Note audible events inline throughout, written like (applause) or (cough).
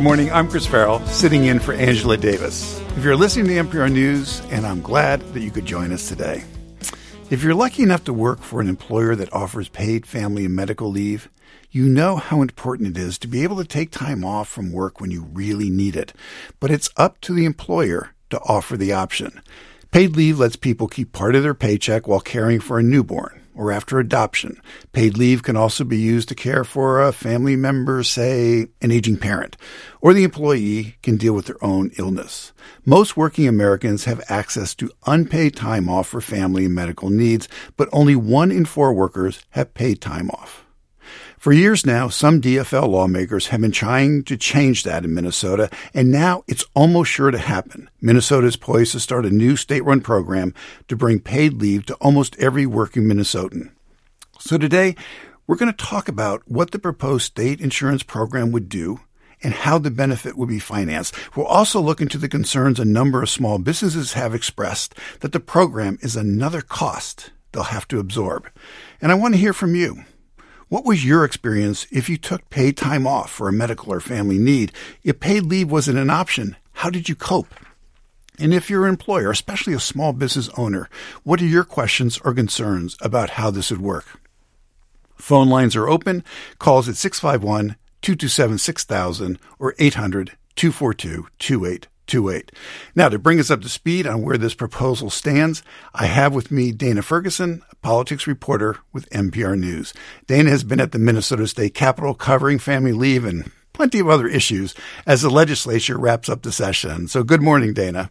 Good morning. I'm Chris Farrell, sitting in for Angela Davis. If you're listening to MPR News, and I'm glad that you could join us today. If you're lucky enough to work for an employer that offers paid family and medical leave, you know how important it is to be able to take time off from work when you really need it. But it's up to the employer to offer the option. Paid leave lets people keep part of their paycheck while caring for a newborn or after adoption. Paid leave can also be used to care for a family member, say an aging parent, or the employee can deal with their own illness. Most working Americans have access to unpaid time off for family and medical needs, but only one in four workers have paid time off. For years now, some DFL lawmakers have been trying to change that in Minnesota, and now it's almost sure to happen. Minnesota is poised to start a new state run program to bring paid leave to almost every working Minnesotan. So today, we're going to talk about what the proposed state insurance program would do and how the benefit would be financed. We'll also look into the concerns a number of small businesses have expressed that the program is another cost they'll have to absorb. And I want to hear from you. What was your experience if you took paid time off for a medical or family need? If paid leave wasn't an option, how did you cope? And if you're an employer, especially a small business owner, what are your questions or concerns about how this would work? Phone lines are open. Calls at 651 227 6000 or 800 242 2828. Now, to bring us up to speed on where this proposal stands, I have with me Dana Ferguson, a politics reporter with MPR News. Dana has been at the Minnesota State Capitol covering family leave and plenty of other issues as the legislature wraps up the session. So, good morning, Dana.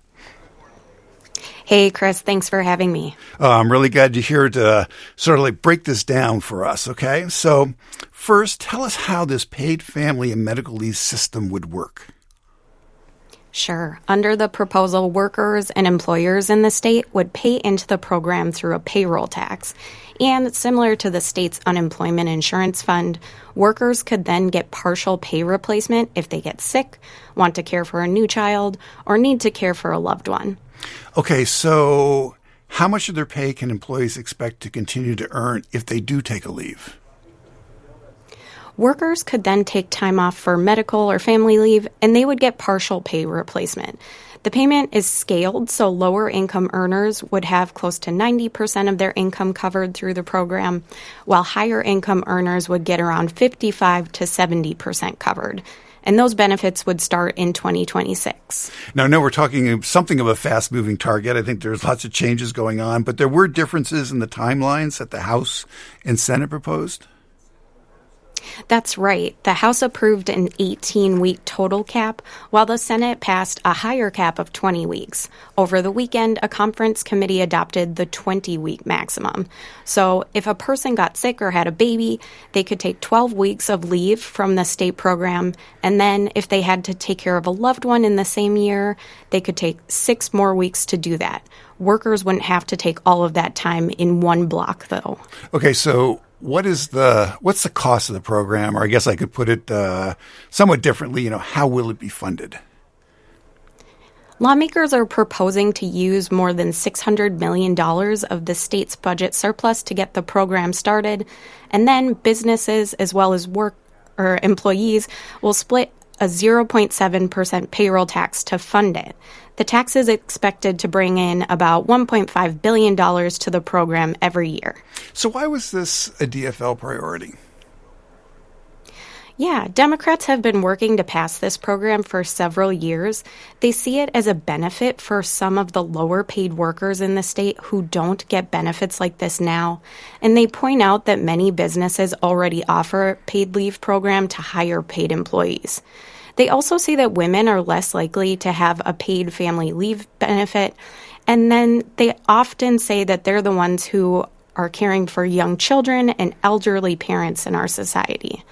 Hey, Chris, thanks for having me. Uh, I'm really glad you're here to sort of like break this down for us, okay? So, first, tell us how this paid family and medical leave system would work. Sure. Under the proposal, workers and employers in the state would pay into the program through a payroll tax. And similar to the state's unemployment insurance fund, workers could then get partial pay replacement if they get sick, want to care for a new child, or need to care for a loved one. Okay, so how much of their pay can employees expect to continue to earn if they do take a leave? Workers could then take time off for medical or family leave, and they would get partial pay replacement. The payment is scaled, so lower income earners would have close to 90% of their income covered through the program, while higher income earners would get around 55 to 70% covered. And those benefits would start in 2026. Now, I know we're talking something of a fast moving target. I think there's lots of changes going on, but there were differences in the timelines that the House and Senate proposed. That's right. The House approved an 18 week total cap, while the Senate passed a higher cap of 20 weeks. Over the weekend, a conference committee adopted the 20 week maximum. So if a person got sick or had a baby, they could take 12 weeks of leave from the state program. And then if they had to take care of a loved one in the same year, they could take six more weeks to do that. Workers wouldn't have to take all of that time in one block, though. Okay, so what is the what's the cost of the program? Or I guess I could put it uh, somewhat differently. You know, how will it be funded? Lawmakers are proposing to use more than $600 million of the state's budget surplus to get the program started, and then businesses as well as work or employees will split a 0.7% payroll tax to fund it. The tax is expected to bring in about $1.5 billion to the program every year. So, why was this a DFL priority? Yeah, Democrats have been working to pass this program for several years. They see it as a benefit for some of the lower paid workers in the state who don't get benefits like this now. And they point out that many businesses already offer a paid leave program to higher paid employees. They also say that women are less likely to have a paid family leave benefit. And then they often say that they're the ones who are caring for young children and elderly parents in our society.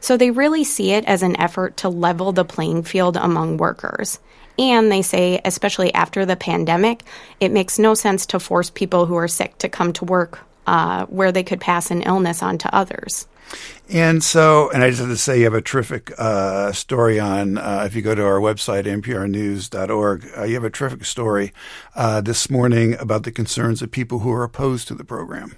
So they really see it as an effort to level the playing field among workers. And they say, especially after the pandemic, it makes no sense to force people who are sick to come to work uh, where they could pass an illness on to others. And so, and I just have to say, you have a terrific uh, story on, uh, if you go to our website, mprnews.org, uh, you have a terrific story uh, this morning about the concerns of people who are opposed to the program.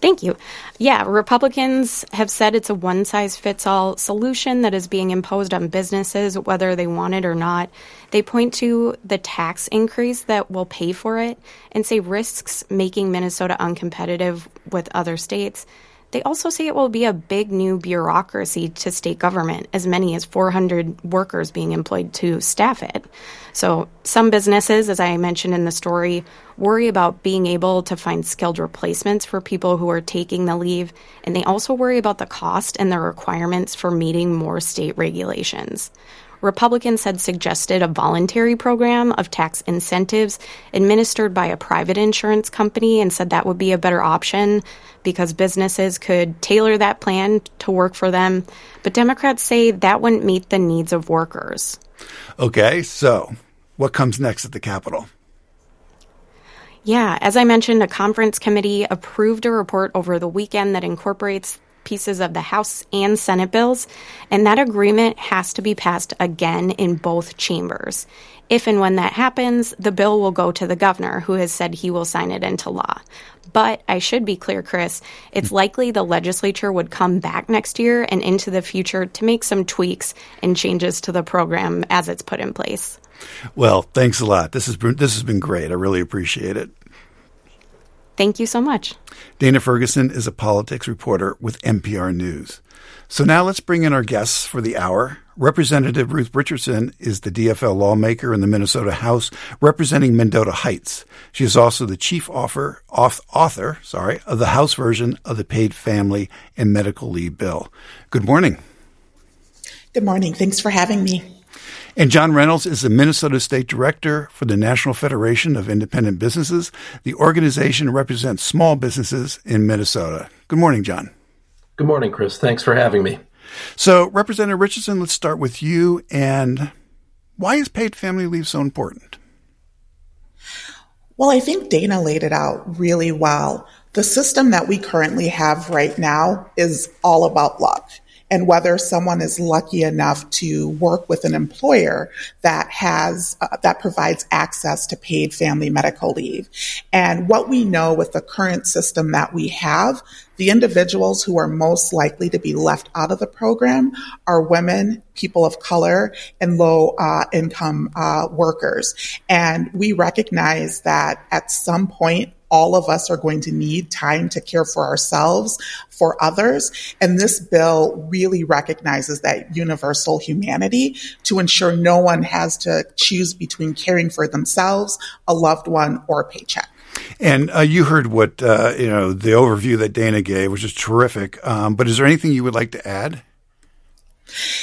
Thank you. Yeah, Republicans have said it's a one size fits all solution that is being imposed on businesses, whether they want it or not. They point to the tax increase that will pay for it and say risks making Minnesota uncompetitive with other states. They also say it will be a big new bureaucracy to state government, as many as 400 workers being employed to staff it. So, some businesses, as I mentioned in the story, worry about being able to find skilled replacements for people who are taking the leave, and they also worry about the cost and the requirements for meeting more state regulations. Republicans had suggested a voluntary program of tax incentives administered by a private insurance company and said that would be a better option because businesses could tailor that plan to work for them. But Democrats say that wouldn't meet the needs of workers. Okay, so what comes next at the Capitol? Yeah, as I mentioned, a conference committee approved a report over the weekend that incorporates pieces of the House and Senate bills, and that agreement has to be passed again in both chambers. If and when that happens, the bill will go to the governor, who has said he will sign it into law. But I should be clear, Chris, it's likely the legislature would come back next year and into the future to make some tweaks and changes to the program as it's put in place. Well, thanks a lot. This has been, this has been great. I really appreciate it. Thank you so much. Dana Ferguson is a politics reporter with MPR News. So now let's bring in our guests for the hour. Representative Ruth Richardson is the DFL lawmaker in the Minnesota House representing Mendota Heights. She is also the chief author, author sorry, of the House version of the Paid Family and Medical Leave Bill. Good morning. Good morning. Thanks for having me. And John Reynolds is the Minnesota State Director for the National Federation of Independent Businesses. The organization represents small businesses in Minnesota. Good morning, John. Good morning, Chris. Thanks for having me. So, Representative Richardson, let's start with you. And why is paid family leave so important? Well, I think Dana laid it out really well. The system that we currently have right now is all about luck and whether someone is lucky enough to work with an employer that has uh, that provides access to paid family medical leave. And what we know with the current system that we have, the individuals who are most likely to be left out of the program are women, people of color, and low uh, income uh, workers. And we recognize that at some point all of us are going to need time to care for ourselves, for others. And this bill really recognizes that universal humanity to ensure no one has to choose between caring for themselves, a loved one, or a paycheck. And uh, you heard what uh, you know the overview that Dana gave, which is terrific. Um, but is there anything you would like to add?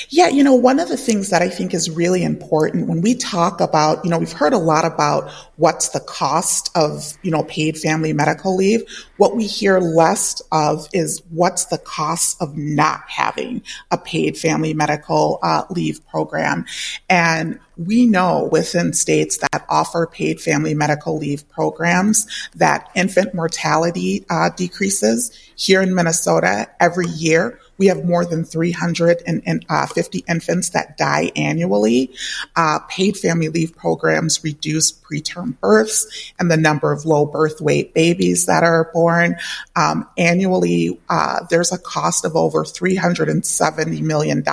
Yeah, you know, one of the things that I think is really important when we talk about, you know, we've heard a lot about what's the cost of, you know, paid family medical leave. What we hear less of is what's the cost of not having a paid family medical uh, leave program. And we know within states that offer paid family medical leave programs that infant mortality uh, decreases. Here in Minnesota, every year, we have more than 350 uh, infants that die annually. Uh, paid family leave programs reduce preterm births and the number of low birth weight babies that are born. Um, annually, uh, there's a cost of over $370 million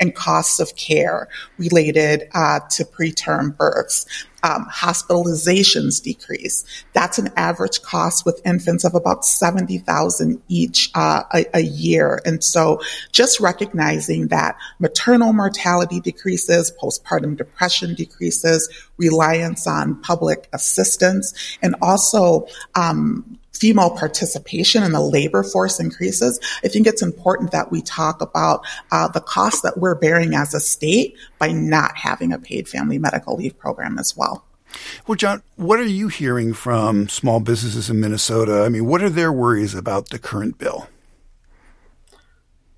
in costs of care related uh, to preterm births um, hospitalizations decrease. That's an average cost with infants of about 70,000 each uh, a, a, year. And so just recognizing that maternal mortality decreases, postpartum depression decreases, reliance on public assistance, and also um, female participation in the labor force increases, I think it's important that we talk about uh, the cost that we're bearing as a state by not having a paid family medical leave program as well. Well, John, what are you hearing from small businesses in Minnesota? I mean, what are their worries about the current bill?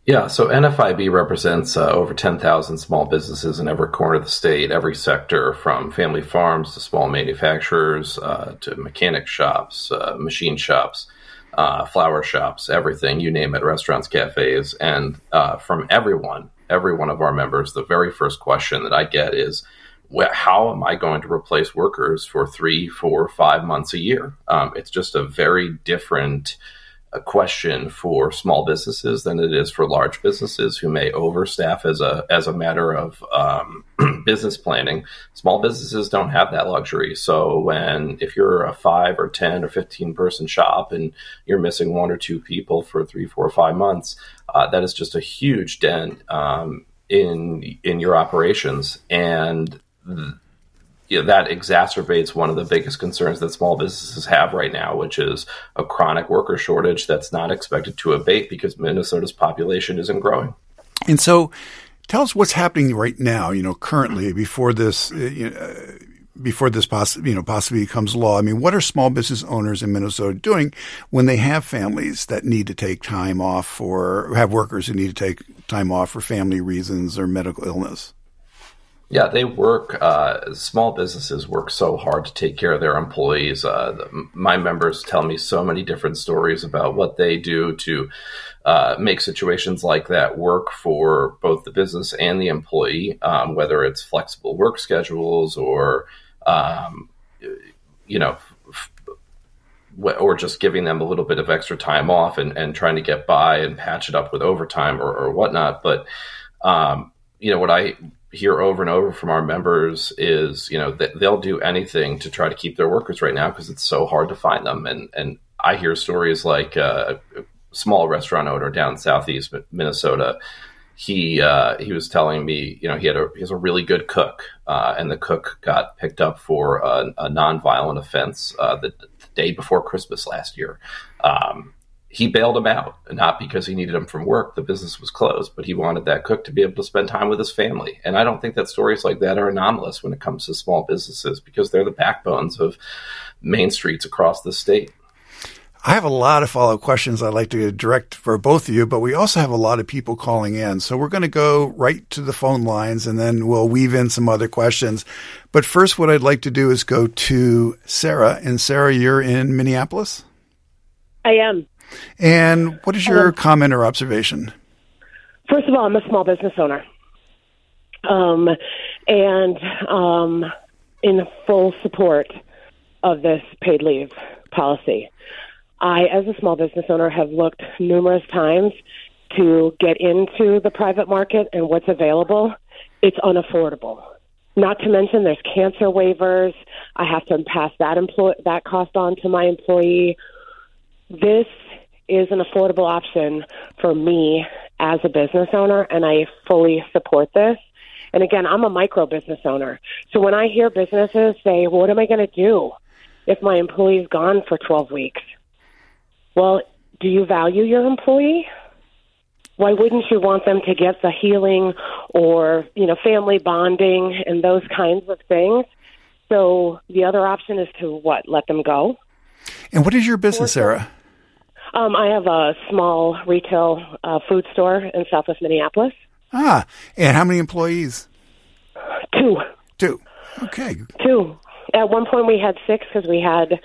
Yeah, so NFIB represents uh, over 10,000 small businesses in every corner of the state, every sector from family farms to small manufacturers uh, to mechanic shops, uh, machine shops, uh, flower shops, everything, you name it, restaurants, cafes. And uh, from everyone, every one of our members, the very first question that I get is, how am I going to replace workers for three, four, five months a year? Um, it's just a very different a question for small businesses than it is for large businesses who may overstaff as a as a matter of um, (clears throat) business planning. Small businesses don't have that luxury. So when if you're a five or ten or fifteen person shop and you're missing one or two people for three, four, five months, uh, that is just a huge dent um, in in your operations and. Th- you know, that exacerbates one of the biggest concerns that small businesses have right now, which is a chronic worker shortage that's not expected to abate because Minnesota's population isn't growing. And so, tell us what's happening right now. You know, currently before this. Uh, you know, uh, before this poss- you know possibly becomes law, I mean, what are small business owners in Minnesota doing when they have families that need to take time off, or have workers who need to take time off for family reasons or medical illness? Yeah, they work. Uh, small businesses work so hard to take care of their employees. Uh, the, my members tell me so many different stories about what they do to uh, make situations like that work for both the business and the employee, um, whether it's flexible work schedules or, um, you know, or just giving them a little bit of extra time off and, and trying to get by and patch it up with overtime or, or whatnot. But, um, you know, what I hear over and over from our members is, you know, that they'll do anything to try to keep their workers right now because it's so hard to find them. And and I hear stories like uh, a small restaurant owner down southeast Minnesota. He uh, he was telling me, you know, he had a he has a really good cook, uh, and the cook got picked up for a, a nonviolent offense uh, the, the, day before Christmas last year. Um, he bailed him out, not because he needed him from work. The business was closed, but he wanted that cook to be able to spend time with his family. And I don't think that stories like that are anomalous when it comes to small businesses because they're the backbones of main streets across the state. I have a lot of follow up questions I'd like to direct for both of you, but we also have a lot of people calling in. So we're going to go right to the phone lines and then we'll weave in some other questions. But first, what I'd like to do is go to Sarah. And Sarah, you're in Minneapolis? I am. And what is your um, comment or observation? First of all, I'm a small business owner. Um, and um, in full support of this paid leave policy. I, as a small business owner, have looked numerous times to get into the private market and what's available. It's unaffordable. Not to mention, there's cancer waivers. I have to pass that employ- that cost on to my employee. This is an affordable option for me as a business owner, and I fully support this. And again, I'm a micro business owner. So when I hear businesses say, well, what am I going to do if my employee's gone for 12 weeks? Well, do you value your employee? Why wouldn't you want them to get the healing or, you know, family bonding and those kinds of things? So the other option is to what? Let them go. And what is your business, Sarah? Um, I have a small retail uh, food store in Southwest Minneapolis. Ah, and how many employees? Two. Two. Okay. Two. At one point, we had six because we had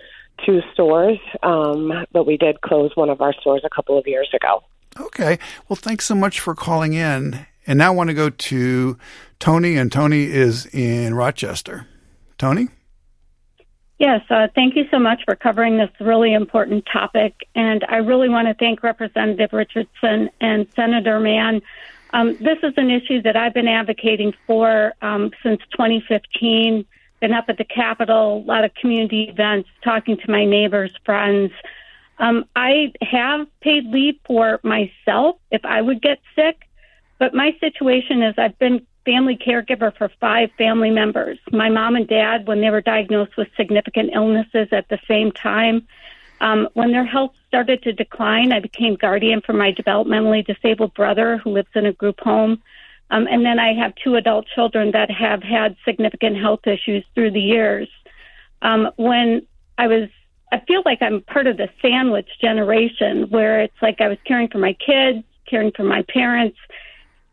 two stores, um, but we did close one of our stores a couple of years ago. Okay. Well, thanks so much for calling in. And now I want to go to Tony, and Tony is in Rochester. Tony? Yes, uh, thank you so much for covering this really important topic. And I really want to thank Representative Richardson and Senator Mann. Um, this is an issue that I've been advocating for um, since 2015. Been up at the Capitol, a lot of community events, talking to my neighbors, friends. Um, I have paid leave for myself if I would get sick, but my situation is I've been family caregiver for five family members. My mom and dad, when they were diagnosed with significant illnesses at the same time, um, when their health started to decline, I became guardian for my developmentally disabled brother who lives in a group home. Um, and then I have two adult children that have had significant health issues through the years. Um, when I was, I feel like I'm part of the sandwich generation where it's like I was caring for my kids, caring for my parents,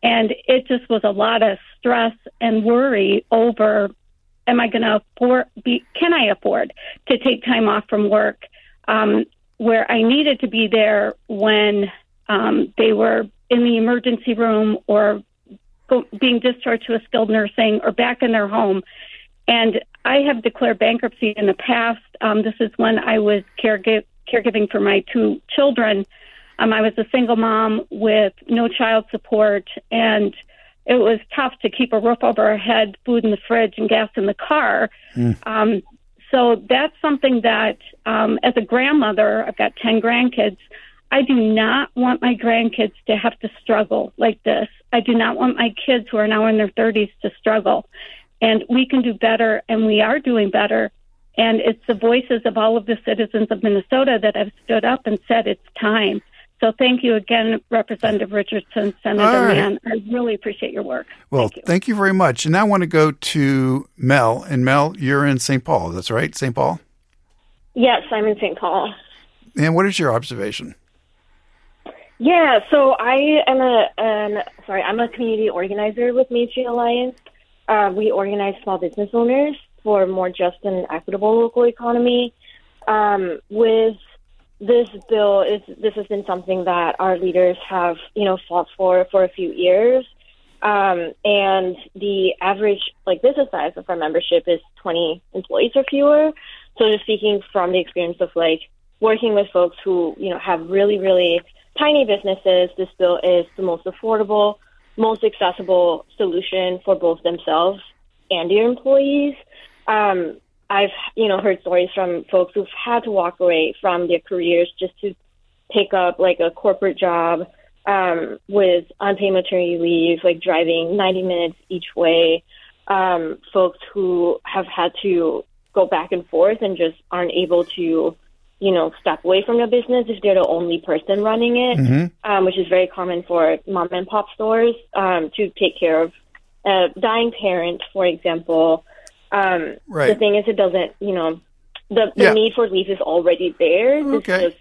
and it just was a lot of stress and worry over am I going to afford, be, can I afford to take time off from work um, where I needed to be there when um, they were in the emergency room or go, being discharged to a skilled nursing or back in their home. And I have declared bankruptcy in the past. Um, this is when I was caregiver caregiving for my two children. Um, I was a single mom with no child support, and it was tough to keep a roof over our head, food in the fridge, and gas in the car. Mm. Um, so that's something that, um, as a grandmother, I've got 10 grandkids. I do not want my grandkids to have to struggle like this. I do not want my kids who are now in their 30s to struggle. And we can do better, and we are doing better. And it's the voices of all of the citizens of Minnesota that have stood up and said it's time. So thank you again, Representative Richardson, Senator right. Mann. I really appreciate your work. Well, thank you. thank you. very much. And now I want to go to Mel. And Mel, you're in St. Paul. That's right, St. Paul? Yes, I'm in St. Paul. And what is your observation? Yeah, so I am a um, sorry, I'm a community organizer with Main Street Alliance. Uh, we organize small business owners for more just and equitable local economy. Um, with this bill is this has been something that our leaders have you know fought for for a few years. Um, and the average like business size of our membership is 20 employees or fewer. So just speaking from the experience of like working with folks who you know have really really tiny businesses this bill is the most affordable most accessible solution for both themselves and their employees. Um, I've you know heard stories from folks who've had to walk away from their careers just to pick up like a corporate job um, with unpaid maternity leave, like driving 90 minutes each way. Um, folks who have had to go back and forth and just aren't able to, you know, step away from their business if they're the only person running it, mm-hmm. um, which is very common for mom and pop stores um, to take care of a dying parent, for example. Um, right. The thing is, it doesn't, you know, the, the yeah. need for leave is already there. Okay. Just,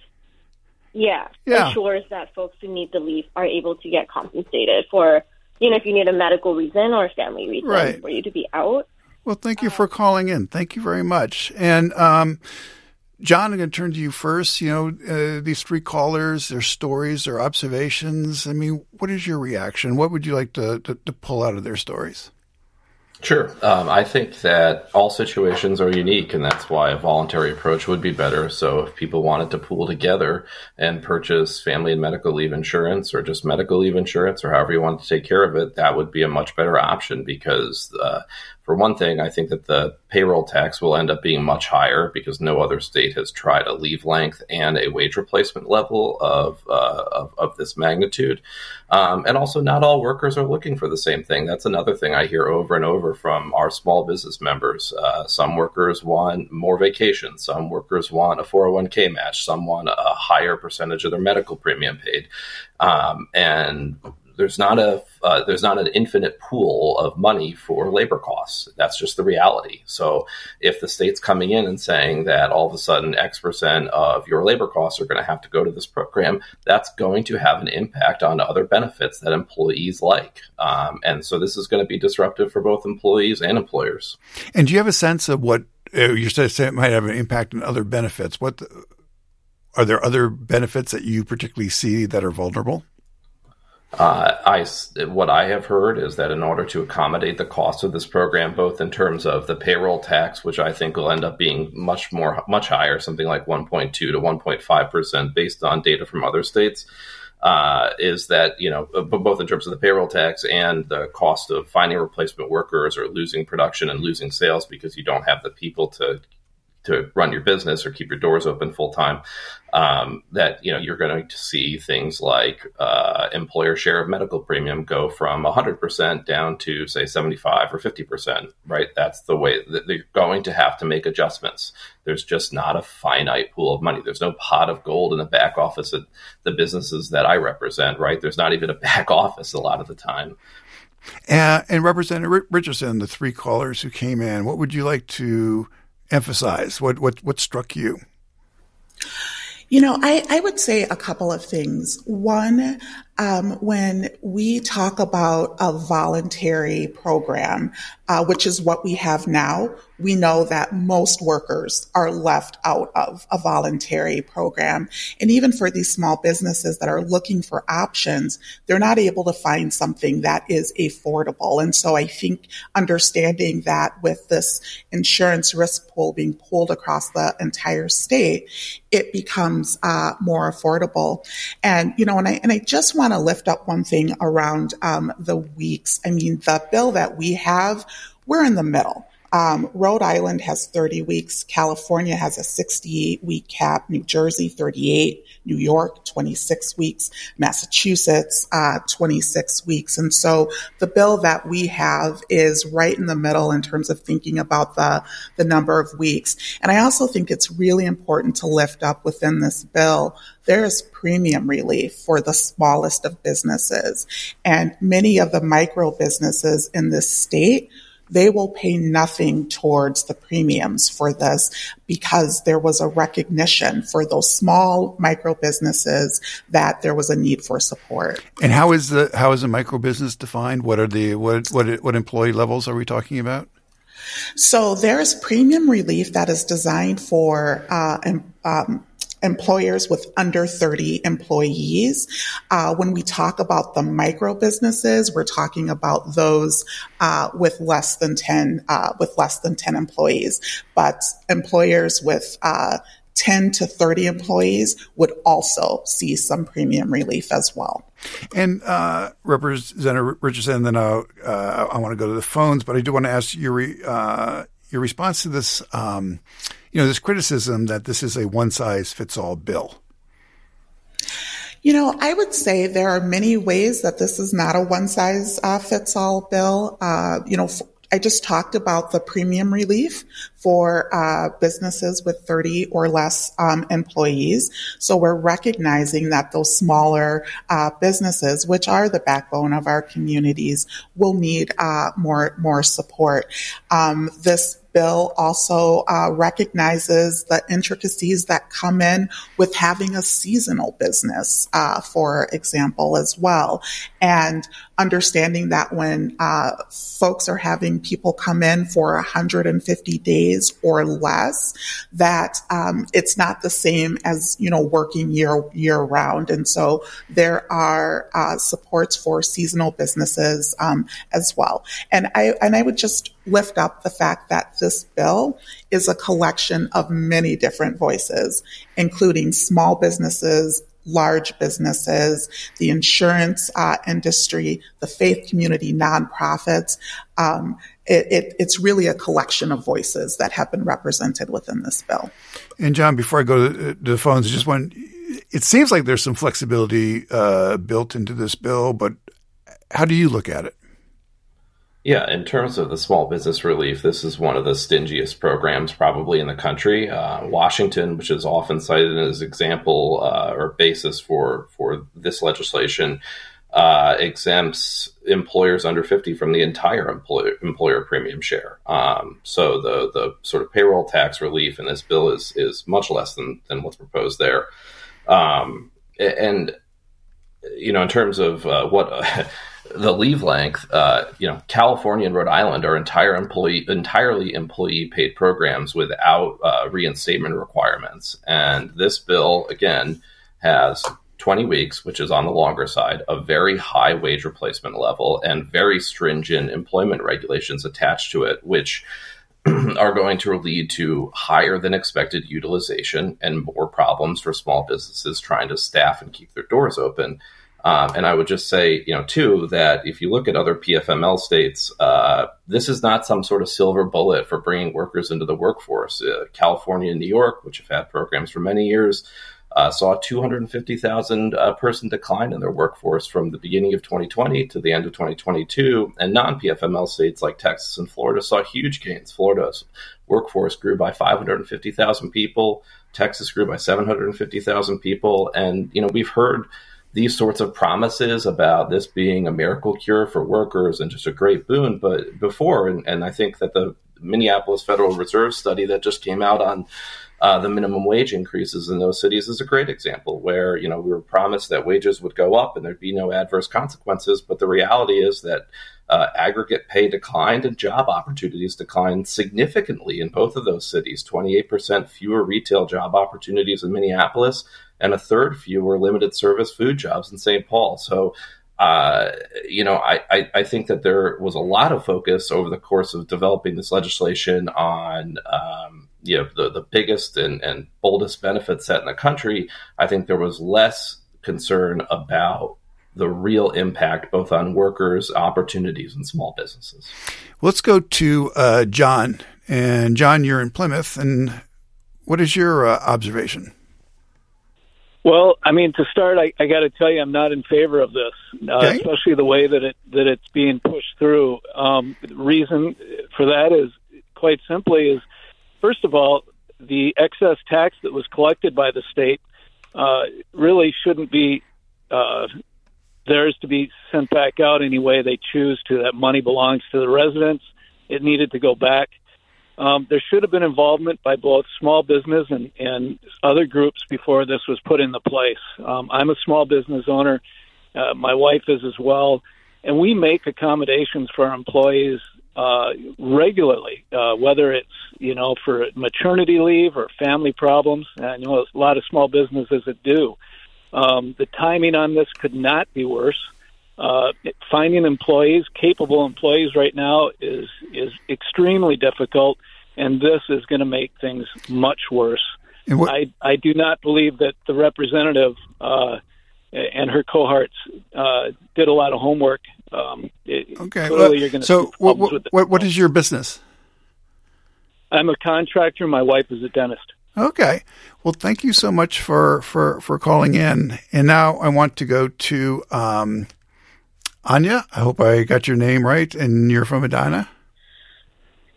yeah, yeah, ensures that folks who need the leave are able to get compensated for, you know, if you need a medical reason or a family reason right. for you to be out. Well, thank you for calling in. Thank you very much. And um, John, I'm going to turn to you first. You know, uh, these three callers, their stories, their observations. I mean, what is your reaction? What would you like to, to, to pull out of their stories? Sure. Um, I think that all situations are unique, and that's why a voluntary approach would be better. So, if people wanted to pool together and purchase family and medical leave insurance, or just medical leave insurance, or however you want to take care of it, that would be a much better option because uh, for one thing, I think that the payroll tax will end up being much higher because no other state has tried a leave length and a wage replacement level of uh, of, of, this magnitude. Um, and also, not all workers are looking for the same thing. That's another thing I hear over and over from our small business members. Uh, some workers want more vacation. Some workers want a 401k match. Some want a higher percentage of their medical premium paid. Um, and there's not a uh, there's not an infinite pool of money for labor costs. That's just the reality. So if the state's coming in and saying that all of a sudden X percent of your labor costs are going to have to go to this program, that's going to have an impact on other benefits that employees like. Um, and so this is going to be disruptive for both employees and employers. And do you have a sense of what uh, you said it might have an impact on other benefits? What are there other benefits that you particularly see that are vulnerable? Uh, I, what I have heard is that in order to accommodate the cost of this program, both in terms of the payroll tax, which I think will end up being much more, much higher, something like 1.2 to 1.5 percent, based on data from other states, uh, is that you know both in terms of the payroll tax and the cost of finding replacement workers or losing production and losing sales because you don't have the people to to run your business or keep your doors open full time, um, that you know you're going to see things like uh, employer share of medical premium go from 100% down to say 75 or 50%. Right, that's the way that they're going to have to make adjustments. There's just not a finite pool of money. There's no pot of gold in the back office at the businesses that I represent. Right, there's not even a back (laughs) office a lot of the time. Uh, and Representative Richardson, the three callers who came in, what would you like to emphasize? What what what struck you? You know, I, I would say a couple of things. One, Um, when we talk about a voluntary program, uh, which is what we have now, we know that most workers are left out of a voluntary program. And even for these small businesses that are looking for options, they're not able to find something that is affordable. And so I think understanding that with this insurance risk pool being pulled across the entire state, it becomes uh, more affordable. And, you know, and I, and I just want to lift up one thing around um, the weeks. I mean, the bill that we have, we're in the middle. Um, Rhode Island has 30 weeks. California has a 68 week cap. New Jersey, 38. New York, 26 weeks. Massachusetts, uh, 26 weeks. And so the bill that we have is right in the middle in terms of thinking about the, the number of weeks. And I also think it's really important to lift up within this bill there is premium relief for the smallest of businesses. And many of the micro businesses in this state they will pay nothing towards the premiums for this because there was a recognition for those small micro businesses that there was a need for support. And how is the how is a micro business defined? What are the what what what employee levels are we talking about? So there is premium relief that is designed for uh, um, employers with under 30 employees. Uh, when we talk about the micro businesses, we're talking about those uh, with less than 10 uh, with less than 10 employees. But employers with uh, 10 to 30 employees would also see some premium relief as well. And uh, Representative Richardson, then uh, I want to go to the phones, but I do want to ask your uh, your response to this. Um, you know, this criticism that this is a one size fits all bill. You know, I would say there are many ways that this is not a one size uh, fits all bill. Uh, you know, I just talked about the premium relief for uh, businesses with 30 or less um, employees. So we're recognizing that those smaller uh, businesses, which are the backbone of our communities, will need uh, more more support. Um, this bill also uh, recognizes the intricacies that come in with having a seasonal business, uh, for example, as well. And understanding that when uh, folks are having people come in for 150 days or less, that um, it's not the same as you know working year year round. And so there are uh, supports for seasonal businesses um, as well. And I and I would just lift up the fact that this bill is a collection of many different voices, including small businesses, large businesses, the insurance uh, industry, the faith community, nonprofits. Um, it, it, it's really a collection of voices that have been represented within this bill. And John, before I go to, the phones, just one. It seems like there's some flexibility uh, built into this bill, but how do you look at it? Yeah, in terms of the small business relief, this is one of the stingiest programs probably in the country. Uh, Washington, which is often cited as example uh, or basis for for this legislation, uh, exempts employers under 50 from the entire employer, employer premium share. Um, so the the sort of payroll tax relief in this bill is is much less than than what's proposed there. Um, and you know, in terms of uh, what (laughs) the leave length, uh, you know, California and Rhode Island are entire employee, entirely employee paid programs without uh, reinstatement requirements. And this bill, again, has 20 weeks, which is on the longer side, a very high wage replacement level, and very stringent employment regulations attached to it, which (clears throat) are going to lead to higher than expected utilization and more problems for small businesses trying to staff and keep their doors open. Um, and I would just say, you know, too, that if you look at other PFML states, uh, this is not some sort of silver bullet for bringing workers into the workforce. Uh, California and New York, which have had programs for many years, uh, saw a 250,000 uh, person decline in their workforce from the beginning of 2020 to the end of 2022. And non PFML states like Texas and Florida saw huge gains. Florida's workforce grew by 550,000 people. Texas grew by 750,000 people. And, you know, we've heard these sorts of promises about this being a miracle cure for workers and just a great boon. But before, and, and I think that the Minneapolis Federal Reserve study that just came out on uh, the minimum wage increases in those cities is a great example where you know we were promised that wages would go up and there'd be no adverse consequences, but the reality is that uh, aggregate pay declined and job opportunities declined significantly in both of those cities. Twenty eight percent fewer retail job opportunities in Minneapolis, and a third fewer limited service food jobs in St. Paul. So uh, you know, I, I, I, think that there was a lot of focus over the course of developing this legislation on, um, you know, the, the biggest and, and boldest benefit set in the country. I think there was less concern about the real impact both on workers, opportunities, and small businesses. Let's go to uh, John. And John, you're in Plymouth. And what is your uh, observation? Well, I mean, to start, I, I got to tell you, I'm not in favor of this, uh, okay. especially the way that it that it's being pushed through. Um, the reason for that is quite simply is, first of all, the excess tax that was collected by the state uh, really shouldn't be uh, theirs to be sent back out any way they choose to. That money belongs to the residents. It needed to go back. Um, there should have been involvement by both small business and, and other groups before this was put into place. Um, I'm a small business owner. Uh, my wife is as well. And we make accommodations for our employees uh, regularly, uh, whether it's you know for maternity leave or family problems. I know a lot of small businesses that do. Um, the timing on this could not be worse. Uh, finding employees, capable employees, right now is is extremely difficult, and this is going to make things much worse. What- I I do not believe that the representative uh, and her cohorts uh, did a lot of homework. Um, okay, well, so what, what, what is your business? I'm a contractor. My wife is a dentist. Okay. Well, thank you so much for, for, for calling in. And now I want to go to um, Anya, I hope I got your name right, and you're from Edina.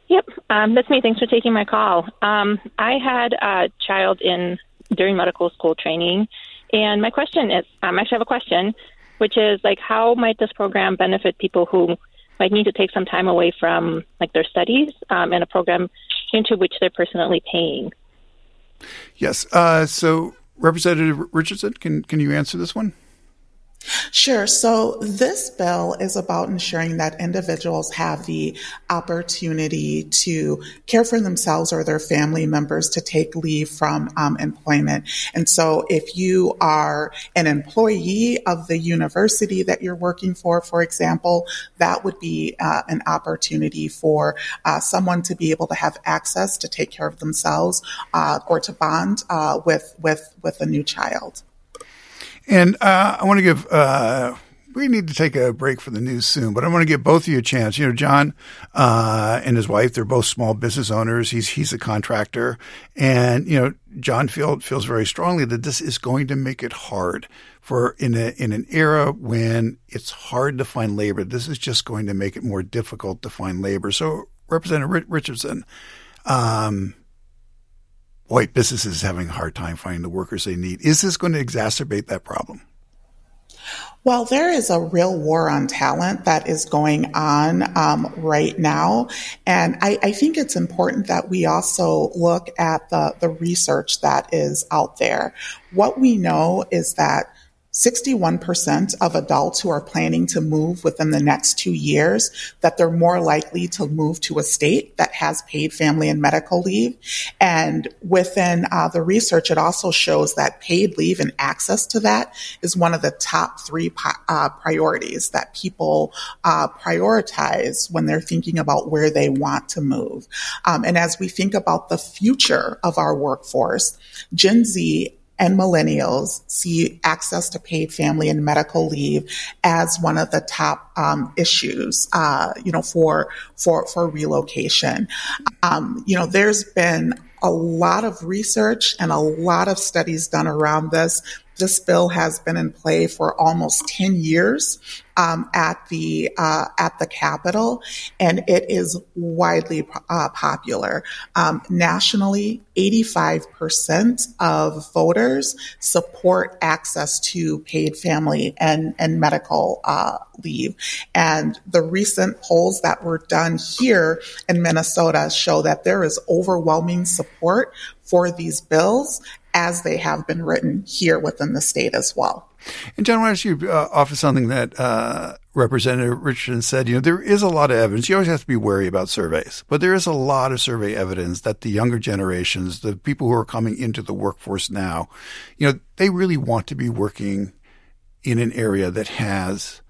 Yep, um, that's me. Thanks for taking my call. Um, I had a child in during medical school training, and my question is, um, actually, have a question, which is like, how might this program benefit people who might need to take some time away from like their studies um, in a program into which they're personally paying? Yes. Uh, so, Representative Richardson, can can you answer this one? Sure. So this bill is about ensuring that individuals have the opportunity to care for themselves or their family members to take leave from um, employment. And so if you are an employee of the university that you're working for, for example, that would be uh, an opportunity for uh, someone to be able to have access to take care of themselves uh, or to bond uh, with with with a new child. And uh, I want to give. Uh, we need to take a break for the news soon, but I want to give both of you a chance. You know, John uh, and his wife, they're both small business owners. He's he's a contractor, and you know, John feel, feels very strongly that this is going to make it hard for in a in an era when it's hard to find labor. This is just going to make it more difficult to find labor. So, Representative Richardson. Um, white businesses having a hard time finding the workers they need. Is this going to exacerbate that problem? Well, there is a real war on talent that is going on um, right now. And I, I, think it's important that we also look at the, the research that is out there. What we know is that 61% of adults who are planning to move within the next two years, that they're more likely to move to a state that has paid family and medical leave. And within uh, the research, it also shows that paid leave and access to that is one of the top three uh, priorities that people uh, prioritize when they're thinking about where they want to move. Um, and as we think about the future of our workforce, Gen Z and millennials see access to paid family and medical leave as one of the top um, issues, uh, you know, for for for relocation. Um, you know, there's been a lot of research and a lot of studies done around this This bill has been in play for almost 10 years um, at the uh, at the Capitol, and it is widely uh, popular. Um, nationally, 85% of voters support access to paid family and and medical uh, leave, and the recent polls that were done here in Minnesota show that there is overwhelming support for these bills as they have been written here within the state as well. And John, why don't you uh, offer something that uh, Representative Richardson said? You know, there is a lot of evidence. You always have to be wary about surveys, but there is a lot of survey evidence that the younger generations, the people who are coming into the workforce now, you know, they really want to be working in an area that has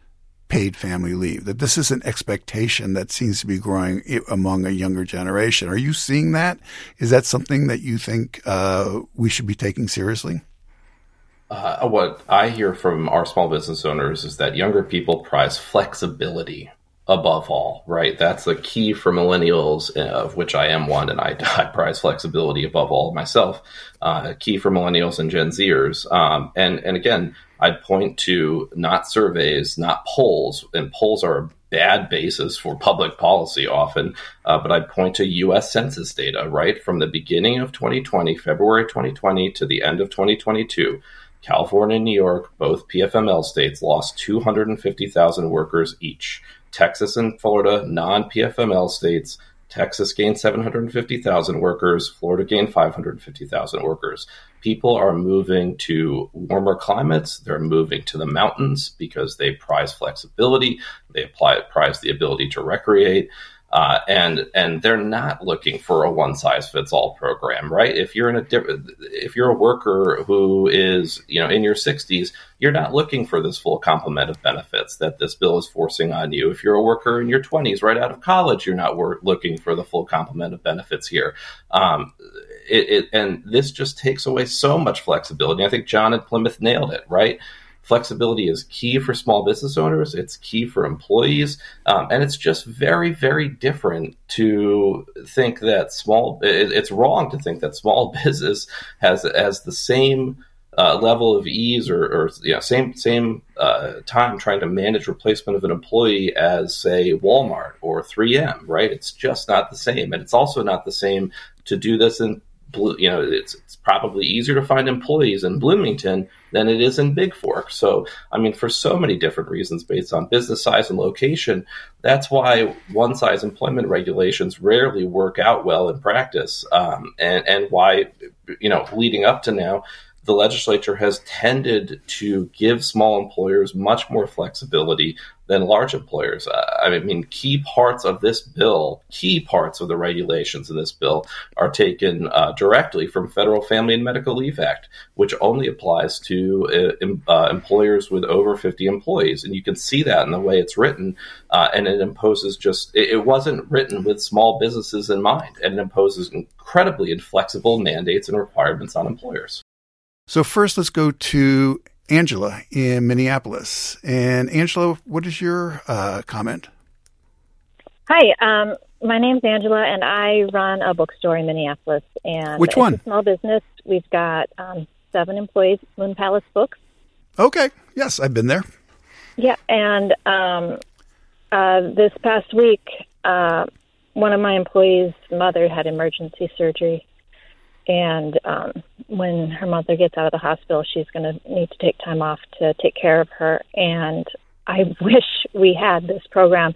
paid family leave, that this is an expectation that seems to be growing among a younger generation. Are you seeing that? Is that something that you think uh, we should be taking seriously? Uh, what I hear from our small business owners is that younger people prize flexibility above all, right? That's the key for millennials, uh, of which I am one, and I, (laughs) I prize flexibility above all myself. Uh, key for millennials and Gen Zers. Um, and, and again, I'd point to not surveys, not polls, and polls are a bad basis for public policy often. Uh, but I'd point to U.S. Census data, right? From the beginning of 2020, February 2020, to the end of 2022. California and New York, both PFML states, lost 250,000 workers each. Texas and Florida, non PFML states, Texas gained 750,000 workers, Florida gained 550,000 workers. People are moving to warmer climates. They're moving to the mountains because they prize flexibility. They apply, prize the ability to recreate. Uh, and and they're not looking for a one size fits all program, right? If you're in a different, if you're a worker who is you know in your 60s, you're not looking for this full complement of benefits that this bill is forcing on you. If you're a worker in your 20s, right out of college, you're not wor- looking for the full complement of benefits here. Um, it, it, and this just takes away so much flexibility. I think John at Plymouth nailed it, right? Flexibility is key for small business owners. It's key for employees, um, and it's just very, very different to think that small. It, it's wrong to think that small (laughs) business has has the same uh, level of ease or, or you know, same same uh, time trying to manage replacement of an employee as say Walmart or 3M, right? It's just not the same, and it's also not the same to do this in you know, it's, it's probably easier to find employees in Bloomington than it is in Bigfork. So, I mean, for so many different reasons based on business size and location, that's why one size employment regulations rarely work out well in practice. Um, and, and why, you know, leading up to now, the legislature has tended to give small employers much more flexibility than large employers. Uh, I mean, key parts of this bill, key parts of the regulations in this bill are taken uh, directly from Federal Family and Medical Leave Act, which only applies to uh, uh employers with over 50 employees. And you can see that in the way it's written. Uh, and it imposes just, it, it wasn't written with small businesses in mind, and it imposes incredibly inflexible mandates and requirements on employers. So, first, let's go to Angela in Minneapolis. And Angela, what is your uh, comment? Hi, um, my name's Angela, and I run a bookstore in Minneapolis. And which one? small business. We've got um, seven employees. Moon Palace Books. Okay. Yes, I've been there. Yeah, and um, uh, this past week, uh, one of my employees' mother had emergency surgery, and um, when her mother gets out of the hospital, she's going to need to take time off to take care of her. And I (laughs) wish we had this program,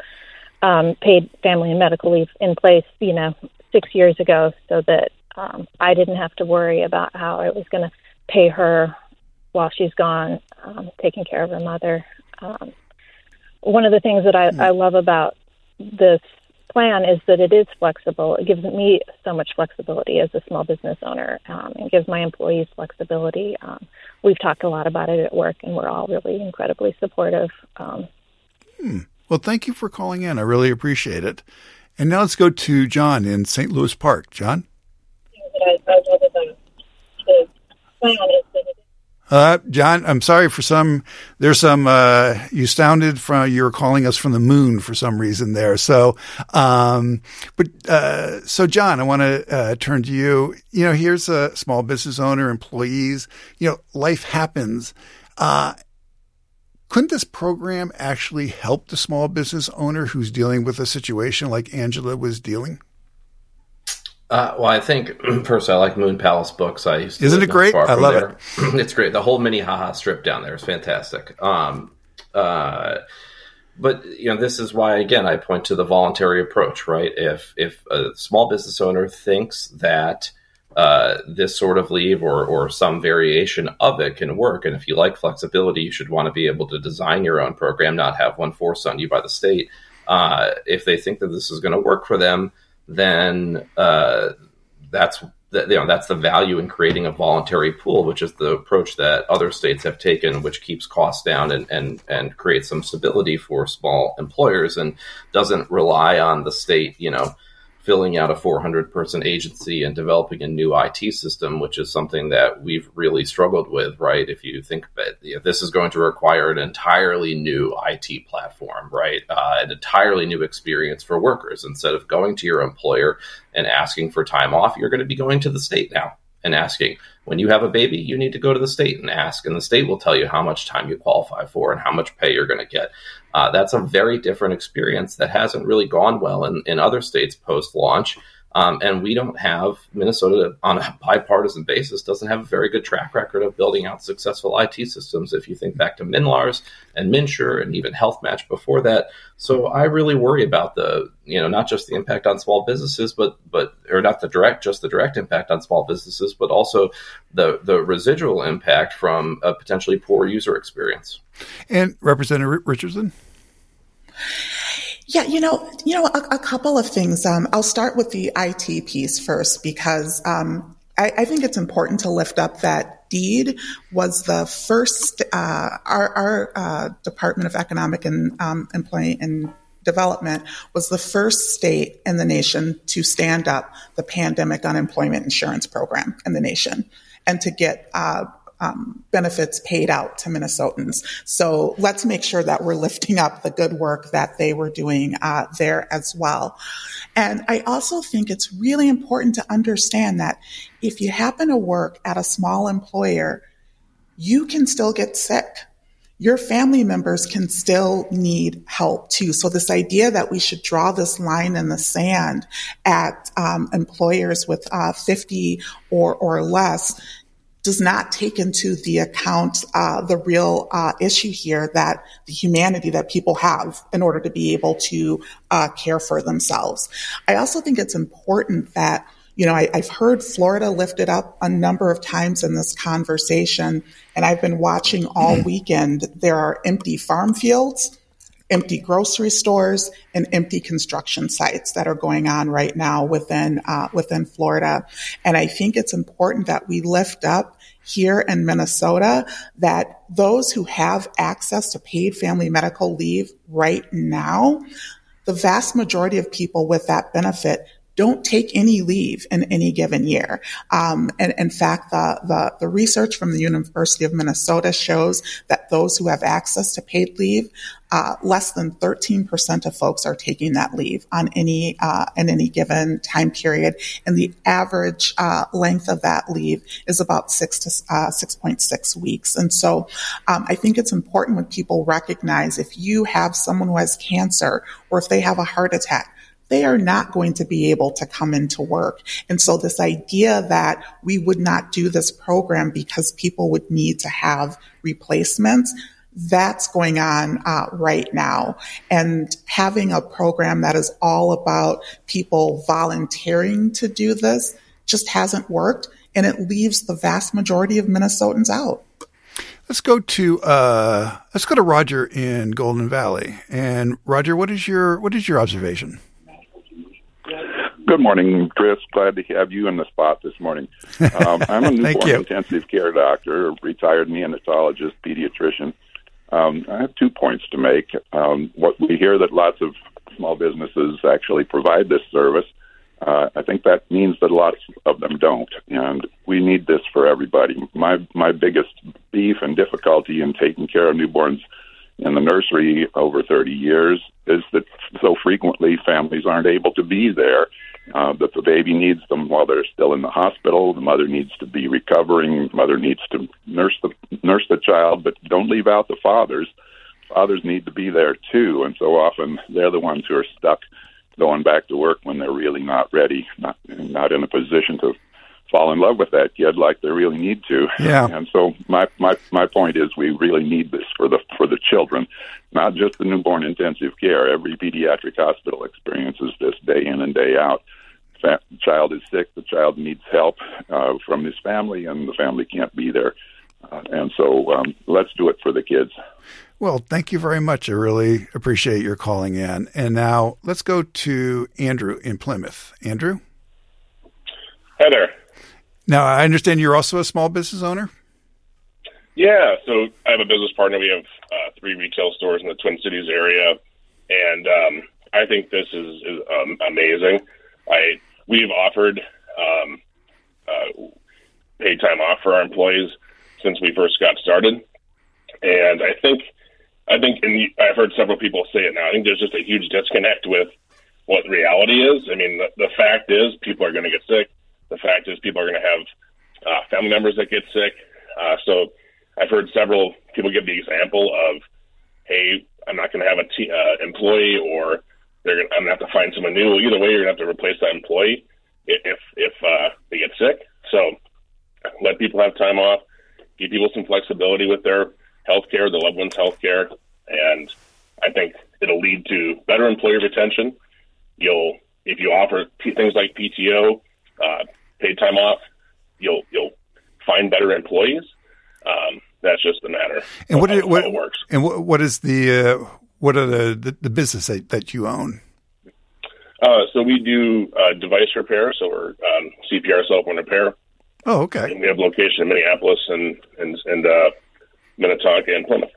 um, paid family and medical leave, in place, you know, six years ago, so that um, I didn't have to worry about how I was going to pay her while she's gone, um, taking care of her mother. Um, one of the things that I, I love about this plan is that it is flexible. It gives me so much flexibility as a small business owner um, and gives my employees flexibility. Um, we've talked a lot about it at work, and we're all really incredibly supportive. Um, hmm. Well, thank you for calling in. I really appreciate it. And now let's go to John in St. Louis Park. John? Uh, John, I'm sorry for some. There's some. Uh, you sounded from. You were calling us from the moon for some reason there. So, um, but uh, so John, I want to uh, turn to you. You know, here's a small business owner, employees. You know, life happens. Uh, couldn't this program actually help the small business owner who's dealing with a situation like Angela was dealing? Uh, well, I think (clears throat) first I like Moon Palace books. I used to isn't it great? I love there. it. (clears throat) it's great. The whole Minnehaha strip down there is fantastic. Um, uh, but you know, this is why again I point to the voluntary approach. Right? If if a small business owner thinks that uh, this sort of leave or or some variation of it can work, and if you like flexibility, you should want to be able to design your own program, not have one forced on you by the state. Uh, if they think that this is going to work for them then uh, that's you know that's the value in creating a voluntary pool, which is the approach that other states have taken, which keeps costs down and and and creates some stability for small employers and doesn't rely on the state, you know, filling out a 400 person agency and developing a new IT system, which is something that we've really struggled with, right? If you think that if this is going to require an entirely new IT platform, right? Uh, an entirely new experience for workers. Instead of going to your employer and asking for time off, you're going to be going to the state now and asking. When you have a baby, you need to go to the state and ask, and the state will tell you how much time you qualify for and how much pay you're going to get. Uh, that's a very different experience that hasn't really gone well in, in other states post launch. Um, and we don't have Minnesota on a bipartisan basis doesn't have a very good track record of building out successful IT systems. If you think back to MNLARS and MNsure and even Health Match before that, so I really worry about the you know not just the impact on small businesses, but but or not the direct just the direct impact on small businesses, but also the the residual impact from a potentially poor user experience. And Representative Richardson. Yeah, you know, you know, a, a couple of things. Um, I'll start with the IT piece first because um, I, I, think it's important to lift up that DEED was the first. Uh, our, our uh, Department of Economic and um, Employment and Development was the first state in the nation to stand up the pandemic unemployment insurance program in the nation and to get uh, um, benefits paid out to Minnesotans. So let's make sure that we're lifting up the good work that they were doing uh, there as well. And I also think it's really important to understand that if you happen to work at a small employer, you can still get sick your family members can still need help too. So this idea that we should draw this line in the sand at um, employers with uh, 50 or or less does not take into the account uh, the real uh, issue here that the humanity that people have in order to be able to uh, care for themselves. I also think it's important that you know, I, have heard Florida lifted up a number of times in this conversation, and I've been watching all weekend. There are empty farm fields empty grocery stores and empty construction sites that are going on right now within uh, within Florida. And I think it's important that we lift up here in Minnesota that those who have access to paid family medical leave right now, the vast majority of people with that benefit don't take any leave in any given year. Um, and in fact, the, the, the research from the University of Minnesota shows that those who have access to paid leave, uh, less than 13% of folks are taking that leave on any uh, in any given time period, and the average uh, length of that leave is about six to 6.6 uh, weeks. And so, um, I think it's important when people recognize if you have someone who has cancer or if they have a heart attack they are not going to be able to come into work. And so this idea that we would not do this program because people would need to have replacements, that's going on uh, right now. And having a program that is all about people volunteering to do this just hasn't worked. And it leaves the vast majority of Minnesotans out. Let's go to uh, let's go to Roger in Golden Valley. And Roger, what is your what is your observation? Good morning, Chris. Glad to have you in the spot this morning. Um, (laughs) I'm a newborn intensive care doctor, retired neonatologist, pediatrician. Um, I have two points to make. Um, what we hear that lots of small businesses actually provide this service. Uh, I think that means that lots of them don't, and we need this for everybody. My my biggest beef and difficulty in taking care of newborns in the nursery over 30 years is that so frequently families aren't able to be there. Uh, that the baby needs them while they're still in the hospital. The mother needs to be recovering. The mother needs to nurse the nurse the child, but don't leave out the fathers. Fathers need to be there too, and so often they're the ones who are stuck going back to work when they're really not ready, not not in a position to fall in love with that kid like they really need to. Yeah. And so my my my point is we really need this for the for the children, not just the newborn intensive care. Every pediatric hospital experiences this day in and day out. The child is sick. The child needs help uh, from his family, and the family can't be there. Uh, and so um, let's do it for the kids. Well, thank you very much. I really appreciate your calling in. And now let's go to Andrew in Plymouth. Andrew? Hi there. Now, I understand you're also a small business owner? Yeah, so I have a business partner. We have uh, three retail stores in the Twin Cities area, and um, I think this is, is um, amazing. I we've offered um, uh, paid time off for our employees since we first got started, and I think I think and I've heard several people say it now. I think there's just a huge disconnect with what reality is. I mean, the, the fact is people are going to get sick the fact is, people are going to have uh, family members that get sick. Uh, so I've heard several people give the example of, hey, I'm not going to have a t- uh, employee, or they're gonna, I'm going to have to find someone new. Either way, you're going to have to replace that employee if if uh, they get sick. So let people have time off, give people some flexibility with their health care, their loved ones' health care, and I think it'll lead to better employee retention. You'll if you offer p- things like PTO, uh, paid time off, you'll you'll find better employees. Um, that's just the matter. And what, how, what, it works. And what, what is the uh, what are the, the, the business that, that you own? Uh, so we do uh, device repair. So we're um, CPR Cell Phone repair. Oh, okay. And we have location in Minneapolis and and and uh, Minnetonka and Plymouth.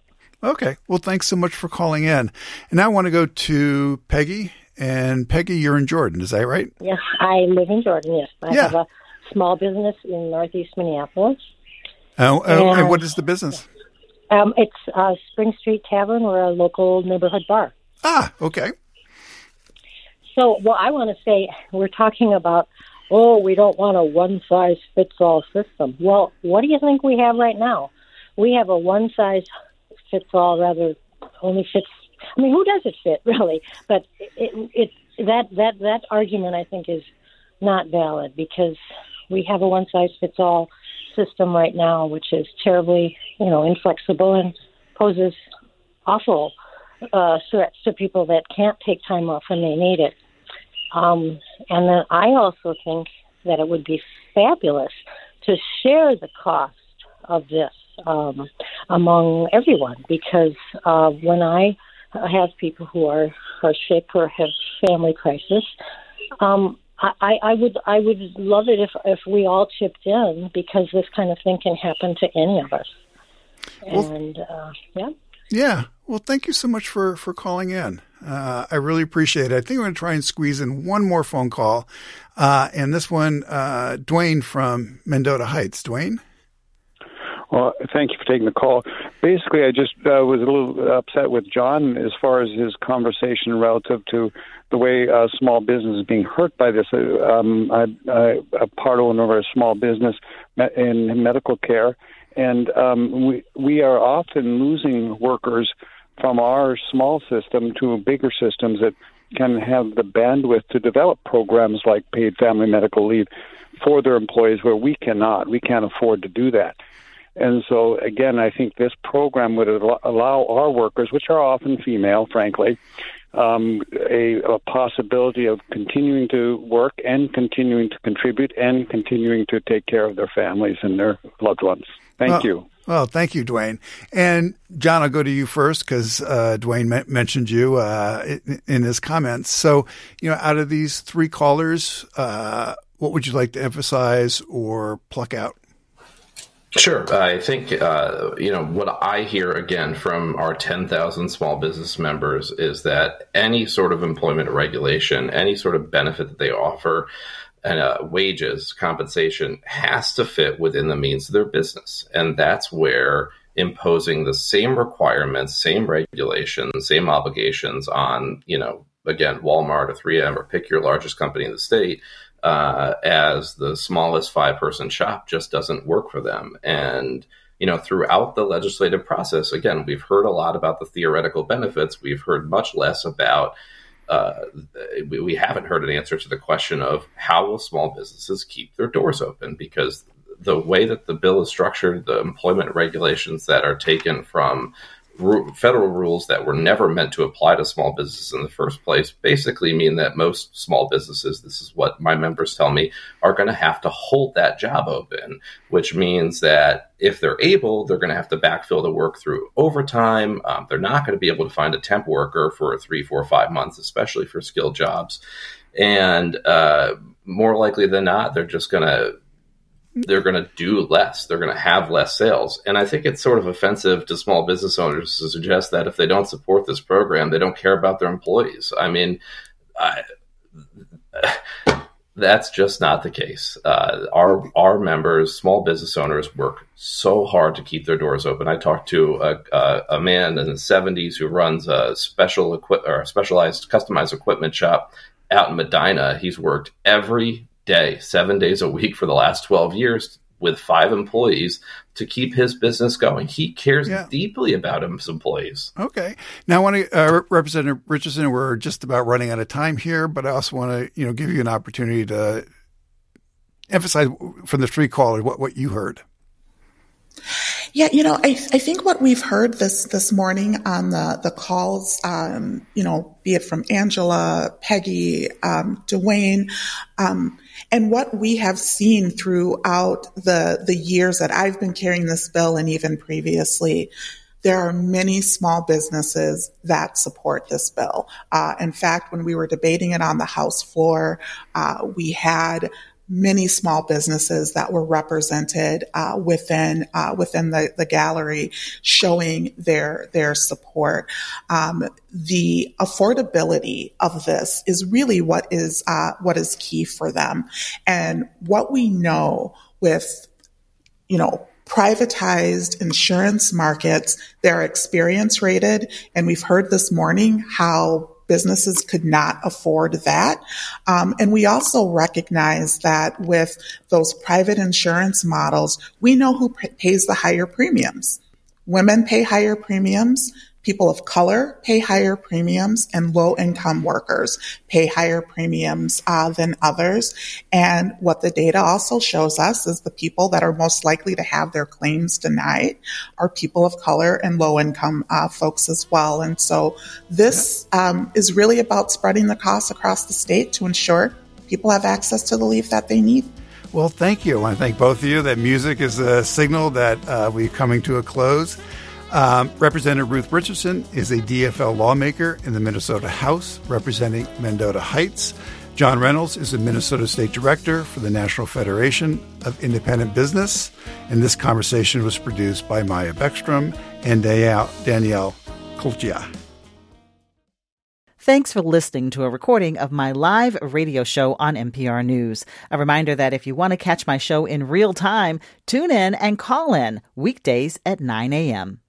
Okay. Well, thanks so much for calling in. And now I want to go to Peggy. And Peggy, you're in Jordan, is that right? Yes, I live in Jordan. Yes, I Yeah. have a small business in Northeast Minneapolis. Oh, oh, and And- what is the business? Um, it's uh, Spring Street Tavern. We're a local neighborhood bar. Ah, okay. So, well, I want to say we're talking about, oh, we don't want a one size fits all system. Well, what do you think we have right now? We have a one size fits all, rather only fits. I mean, who does it fit (laughs) really? But it, it that that that argument I think is not valid because we have a one size fits all system right now, which is terribly, you know, inflexible and poses awful uh, threats to people that can't take time off when they need it. Um, and then I also think that it would be fabulous to share the cost of this um, among everyone because uh, when I have people who are, are sick or have family crisis, um, I, I would I would love it if if we all chipped in because this kind of thing can happen to any of us. Well- And uh, yeah. Yeah. Well, thank you so much for, for calling in. Uh, I really appreciate it. I think I'm going to try and squeeze in one more phone call. Uh, and this one, uh, Dwayne from Mendota Heights. Dwayne? Well, thank you for taking the call. Basically, I just uh, was a little upset with John as far as his conversation relative to the way uh, small business is being hurt by this. Uh, Um, I, I, a part owner of a small business in medical care, and um, we we are often losing workers from our small system to bigger systems that can have the bandwidth to develop programs like paid family medical leave for their employees where we cannot. We can't afford to do that. And so, again, I think this program would al- allow our workers, which are often female, frankly, um, a, a possibility of continuing to work and continuing to contribute and continuing to take care of their families and their loved ones. Thank Well- you. Well, thank you, Dwayne. And John, I'll go to you first because uh, Dwayne me- mentioned you uh, in, in his comments. So, you know, out of these three callers, uh, what would you like to emphasize or pluck out? Sure. I think, uh, you know, what I hear again from our 10,000 small business members is that any sort of employment regulation, any sort of benefit that they offer, and uh, wages, compensation has to fit within the means of their business. And that's where imposing the same requirements, same regulations, same obligations on, you know, again, Walmart or 3M or pick your largest company in the state uh, as the smallest five person shop just doesn't work for them. And, you know, throughout the legislative process, again, we've heard a lot about the theoretical benefits. We've heard much less about uh, we, we, haven't heard an answer to the question of how will small businesses keep their doors open because the way that the bill is structured, the employment regulations that are taken from federal rules that were never meant to apply to small businesses in the first place basically mean that most small businesses, this is what my members tell me, are going to have to hold that job open, which means that if they're able, they're going to have to backfill the work through overtime. Um, they're not going to be able to find a temp worker for three, four, five months, especially for skilled jobs. And uh, more likely than not, they're just going to they're going to do less. They're going to have less sales. And I think it's sort of offensive to small business owners to suggest that if they don't support this program, they don't care about their employees. I mean, I, (sighs) that's just not the case. Uh, our our members, small business owners, work so hard to keep their doors open. I talked to a, a, a man in the '70s who runs a special equip or a specialized customized equipment shop out in Medina. He's worked every day, seven days a week for the last 12 years with five employees to keep his business going. He cares yeah. deeply about his employees. Okay. Now, I want to, uh, Representative Richardson, we're just about running out of time here, but I also want to, you know, give you an opportunity to emphasize from the three callers what, what you heard. Yeah, you know, I, I think what we've heard this this morning on the the calls, um, you know, be it from Angela, Peggy, um, Dwayne, um, and what we have seen throughout the the years that I've been carrying this bill, and even previously, there are many small businesses that support this bill. Uh, in fact, when we were debating it on the House floor, uh, we had many small businesses that were represented uh, within uh, within the, the gallery, showing their their support. Um, the affordability of this is really what is uh, what is key for them, and what we know with you know privatized insurance markets, they're experience rated. And we've heard this morning how businesses could not afford that. Um, and we also recognize that with those private insurance models, we know who pays the higher premiums. Women pay higher premiums. People of color pay higher premiums and low income workers pay higher premiums uh, than others. And what the data also shows us is the people that are most likely to have their claims denied are people of color and low income uh, folks as well. And so this um, is really about spreading the costs across the state to ensure people have access to the leave that they need. Well, thank you. I want to thank both of you. That music is a signal that uh, we're coming to a close. Um, Representative Ruth Richardson is a DFL lawmaker in the Minnesota House representing Mendota Heights. John Reynolds is a Minnesota State Director for the National Federation of Independent Business. And this conversation was produced by Maya Beckstrom and Danielle Kultia. Thanks for listening to a recording of my live radio show on MPR News. A reminder that if you want to catch my show in real time, tune in and call in weekdays at 9 a.m.